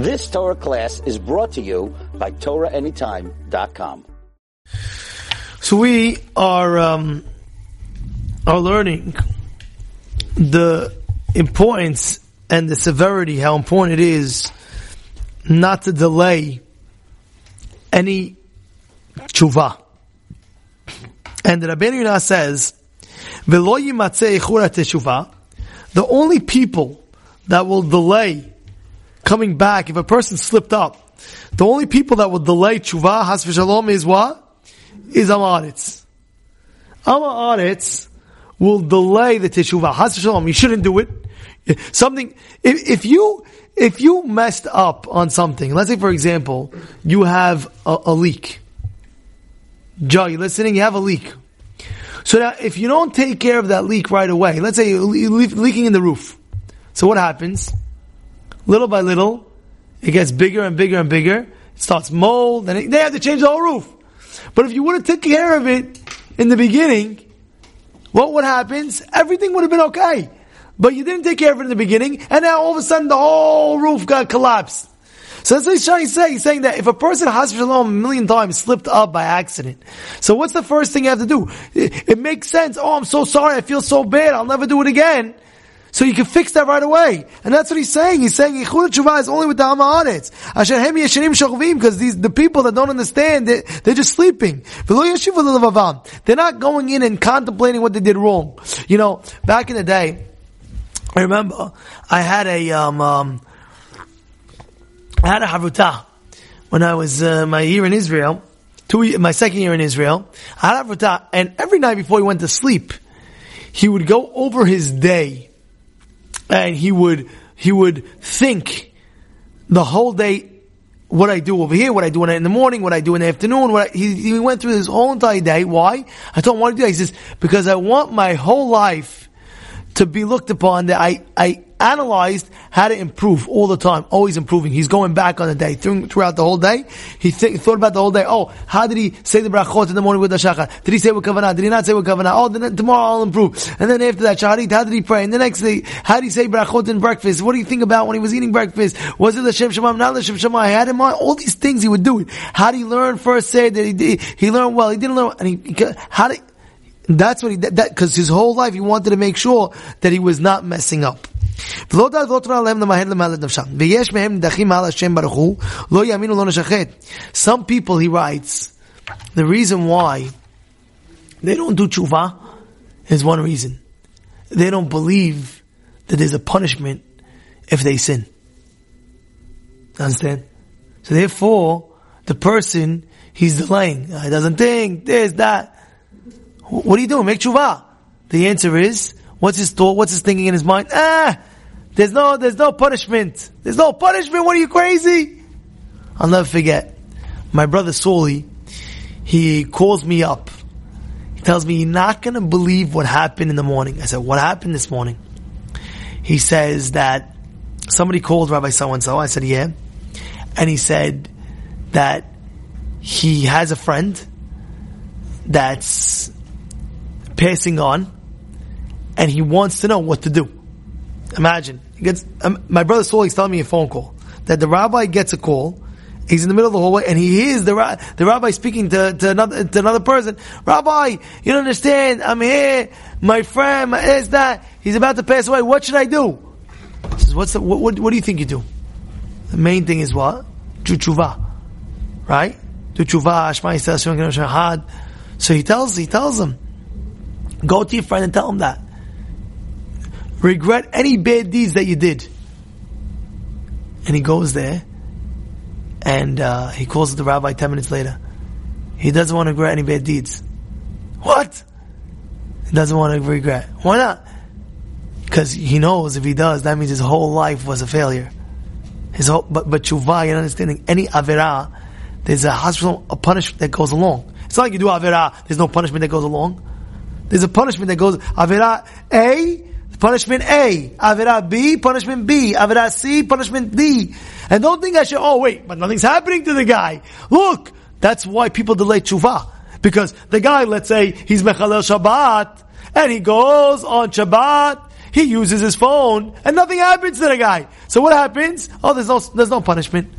This Torah class is brought to you by TorahAnytime.com. So we are um, are learning the importance and the severity, how important it is not to delay any tshuva. And the Rabbeinu Yonah says, "V'lo teshuva." The only people that will delay coming back, if a person slipped up, the only people that will delay tshuva, has shalom, is what? Is amaretz. Amaretz will delay the teshuvah. Has shalom, you shouldn't do it. Something, if, if you, if you messed up on something, let's say for example, you have a, a leak. Joe, you listening? You have a leak. So now, if you don't take care of that leak right away, let's say you're leaking in the roof. So what happens? Little by little, it gets bigger and bigger and bigger. It starts mold, and it, they have to change the whole roof. But if you would have taken care of it in the beginning, what would happen? Everything would have been okay. But you didn't take care of it in the beginning, and now all of a sudden the whole roof got collapsed. So that's what he's trying to say. He's saying that if a person has shalom a million times slipped up by accident, so what's the first thing you have to do? It, it makes sense. Oh, I'm so sorry. I feel so bad. I'll never do it again. So you can fix that right away. And that's what he's saying. He's saying Yichud Tshuva is only with the Hamaretz. Asher hem yeshanim shochavim, because these, the people that don't understand, they, they're just sleeping. They're not going in and contemplating what they did wrong. You know, back in the day, I remember I had a, um, um, I had a haruta when I was, uh, my year in Israel, two, my second year in Israel. I had a haruta, and every night before he went to sleep, he would go over his day and he would he would think the whole day what I do over here, what I do in the morning, what I do in the afternoon. What I, he, he went through his whole entire day. Why? I told him why do that. He says because I want my whole life to be looked upon that I I analyzed how to improve all the time, always improving. He's going back on the day, throughout the whole day. He th- thought about the whole day. Oh, how did he say the brachot in the morning with the shachar? Did he say with kavanah? Did he not say with kavanah? Oh, then tomorrow I'll improve. And then after that, shaharit, how did he pray? And the next day, how did he say brachot in breakfast? What do you think about when he was eating breakfast? Was it the Shem Shemam? Not the Shem Shemam. I had in mind all these things he would do. How did he learn first say that he did? He learned well. He didn't learn, and he, how did, that's what he, that, cause his whole life he wanted to make sure that he was not messing up. Some people, he writes, the reason why they don't do tshuva is one reason. They don't believe that there's a punishment if they sin. Understand? So therefore, the person, he's delaying. He doesn't think, this, that. What are you doing? Make tshuva. The answer is, what's his thought? What's his thinking in his mind? Ah, there's no, there's no punishment. There's no punishment. What are you crazy? I'll never forget. My brother Soli, he calls me up. He tells me, you're not going to believe what happened in the morning. I said, what happened this morning? He says that somebody called Rabbi so-and-so. I said, yeah. And he said that he has a friend that's passing on and he wants to know what to do. Imagine. Gets, um, my brother Saul is telling me a phone call that the rabbi gets a call. He's in the middle of the hallway and he hears the, ra- the rabbi speaking to, to, another, to another person. Rabbi, you don't understand. I'm here. My friend my, is that. He's about to pass away. What should I do? He says, what's the, what, what, what do you think you do? The main thing is what? Chuchuva. Right? Do tshuva, So he tells, he tells him, go to your friend and tell him that regret any bad deeds that you did. And he goes there, and uh, he calls the rabbi ten minutes later. He doesn't want to regret any bad deeds. What? He doesn't want to regret. Why not? Because he knows if he does, that means his whole life was a failure. His whole, but but tshuva, you understanding any avera, there's a hospital a punishment that goes along. It's not like you do avera, there's no punishment that goes along. There's a punishment that goes avera A punishment A. Avera B, punishment B. Avera C, punishment D. And don't think I should, oh wait, but nothing's happening to the guy. Look, that's why people delay tshuva. Because the guy, let's say, he's Mechalel Shabbat, and he goes on Shabbat, he uses his phone and nothing happens to the guy. So what happens? Oh, there's no, there's no punishment.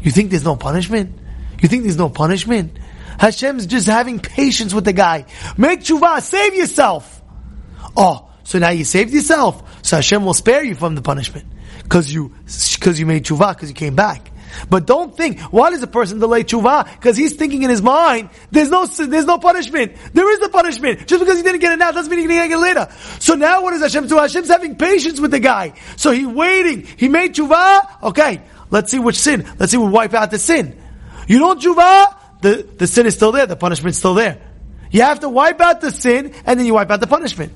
You think there's no punishment? You think there's no punishment? Hashem's just having patience with the guy. Make tshuva, save yourself. Oh, so now you saved yourself. So Hashem will spare you from the punishment. Cause you, cause you made tshuva, cause you came back. But don't think, why does a person delay tshuva? Because he's thinking in his mind, there's no, there's no punishment. There is a punishment. Just because he didn't get it now doesn't mean he can get it later. So now what does Hashem do? Hashem's having patience with the guy. So he's waiting. He made tshuva. Okay, let's see which sin. Let's see we wipe out the sin. You don't tshuva, the, the sin is still there, the punishment's still there. You have to wipe out the sin, and then you wipe out the punishment.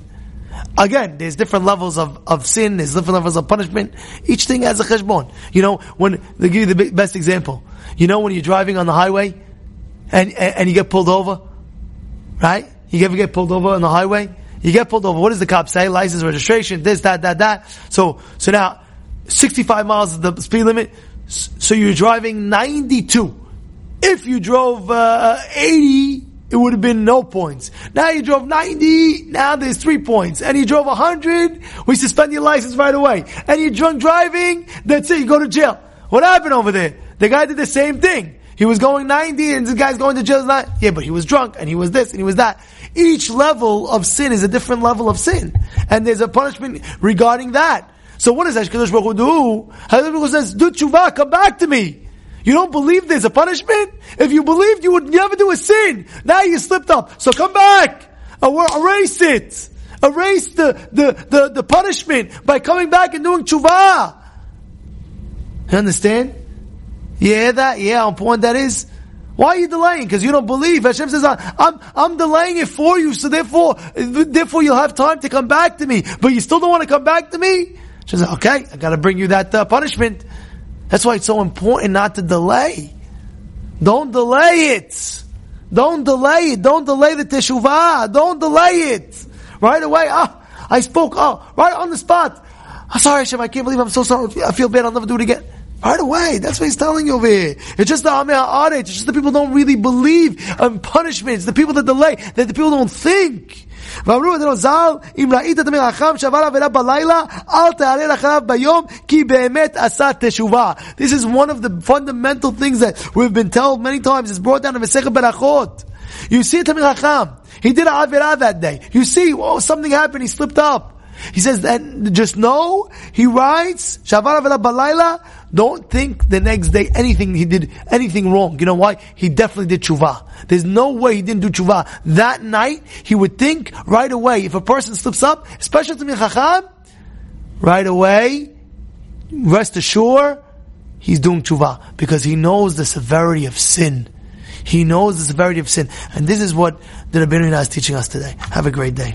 Again, there's different levels of, of sin, there's different levels of punishment. Each thing has a cheshbon. You know, when, they give you the best example. You know when you're driving on the highway, and, and, and you get pulled over? Right? You ever get pulled over on the highway? You get pulled over, what does the cop say? License, registration, this, that, that, that. So, so now, 65 miles is the speed limit, so you're driving 92. If you drove uh, 80, it would have been no points. Now you drove 90, now there's three points. And you drove 100, we suspend your license right away. And you're drunk driving, that's it, you go to jail. What happened over there? The guy did the same thing. He was going 90 and the guy's going to jail. Not, yeah, but he was drunk and he was this and he was that. Each level of sin is a different level of sin. And there's a punishment regarding that. So what does Hakadosh Baruch Hu do? Hakadosh Baruch Hu says, do tshuva, come back to me. You don't believe there's a punishment? If you believed, you would never do a sin. Now you slipped up. So come back. Erase it. Erase the, the, the, the punishment by coming back and doing tshuva. You understand? Yeah, that, yeah, how important that is. Why are you delaying? Because you don't believe. Hashem says, I'm, I'm delaying it for you, so therefore, therefore you'll have time to come back to me. But you still don't want to come back to me? She says, okay, I gotta bring you that uh, punishment. That's why it's so important not to delay. Don't delay it. Don't delay it. Don't delay the teshuvah. Don't delay it. Right away. Ah, I spoke. Oh, right on the spot. I'm sorry, Hashem. I can't believe I'm so sorry. I feel bad. I'll never do it again. Right away. That's what he's telling you over here. It's just the Ameh It's just the people don't really believe in punishments, the people that delay. That the people don't think. ואמרו בנו ז"ל, אם ראית את המלאכם שעבר עבירה בלילה, אל תעלה אחריו ביום, כי באמת עשה תשובה. This is one of the fundamental things that we've been told many times. It's brought down in Masechet Berachot. You see it Tamil He did a Avirah that day. You see, oh, something happened, he slipped up. He says that just know, he writes, Shavar Avela Balayla, don't think the next day anything he did, anything wrong. You know why? He definitely did tshuva. There's no way he didn't do tshuva. That night, he would think right away, if a person slips up, especially to me Chacham, right away, rest assured, he's doing tshuva. Because he knows the severity of sin. He knows the severity of sin. And this is what the Rabbeinu is teaching us today. Have a great day.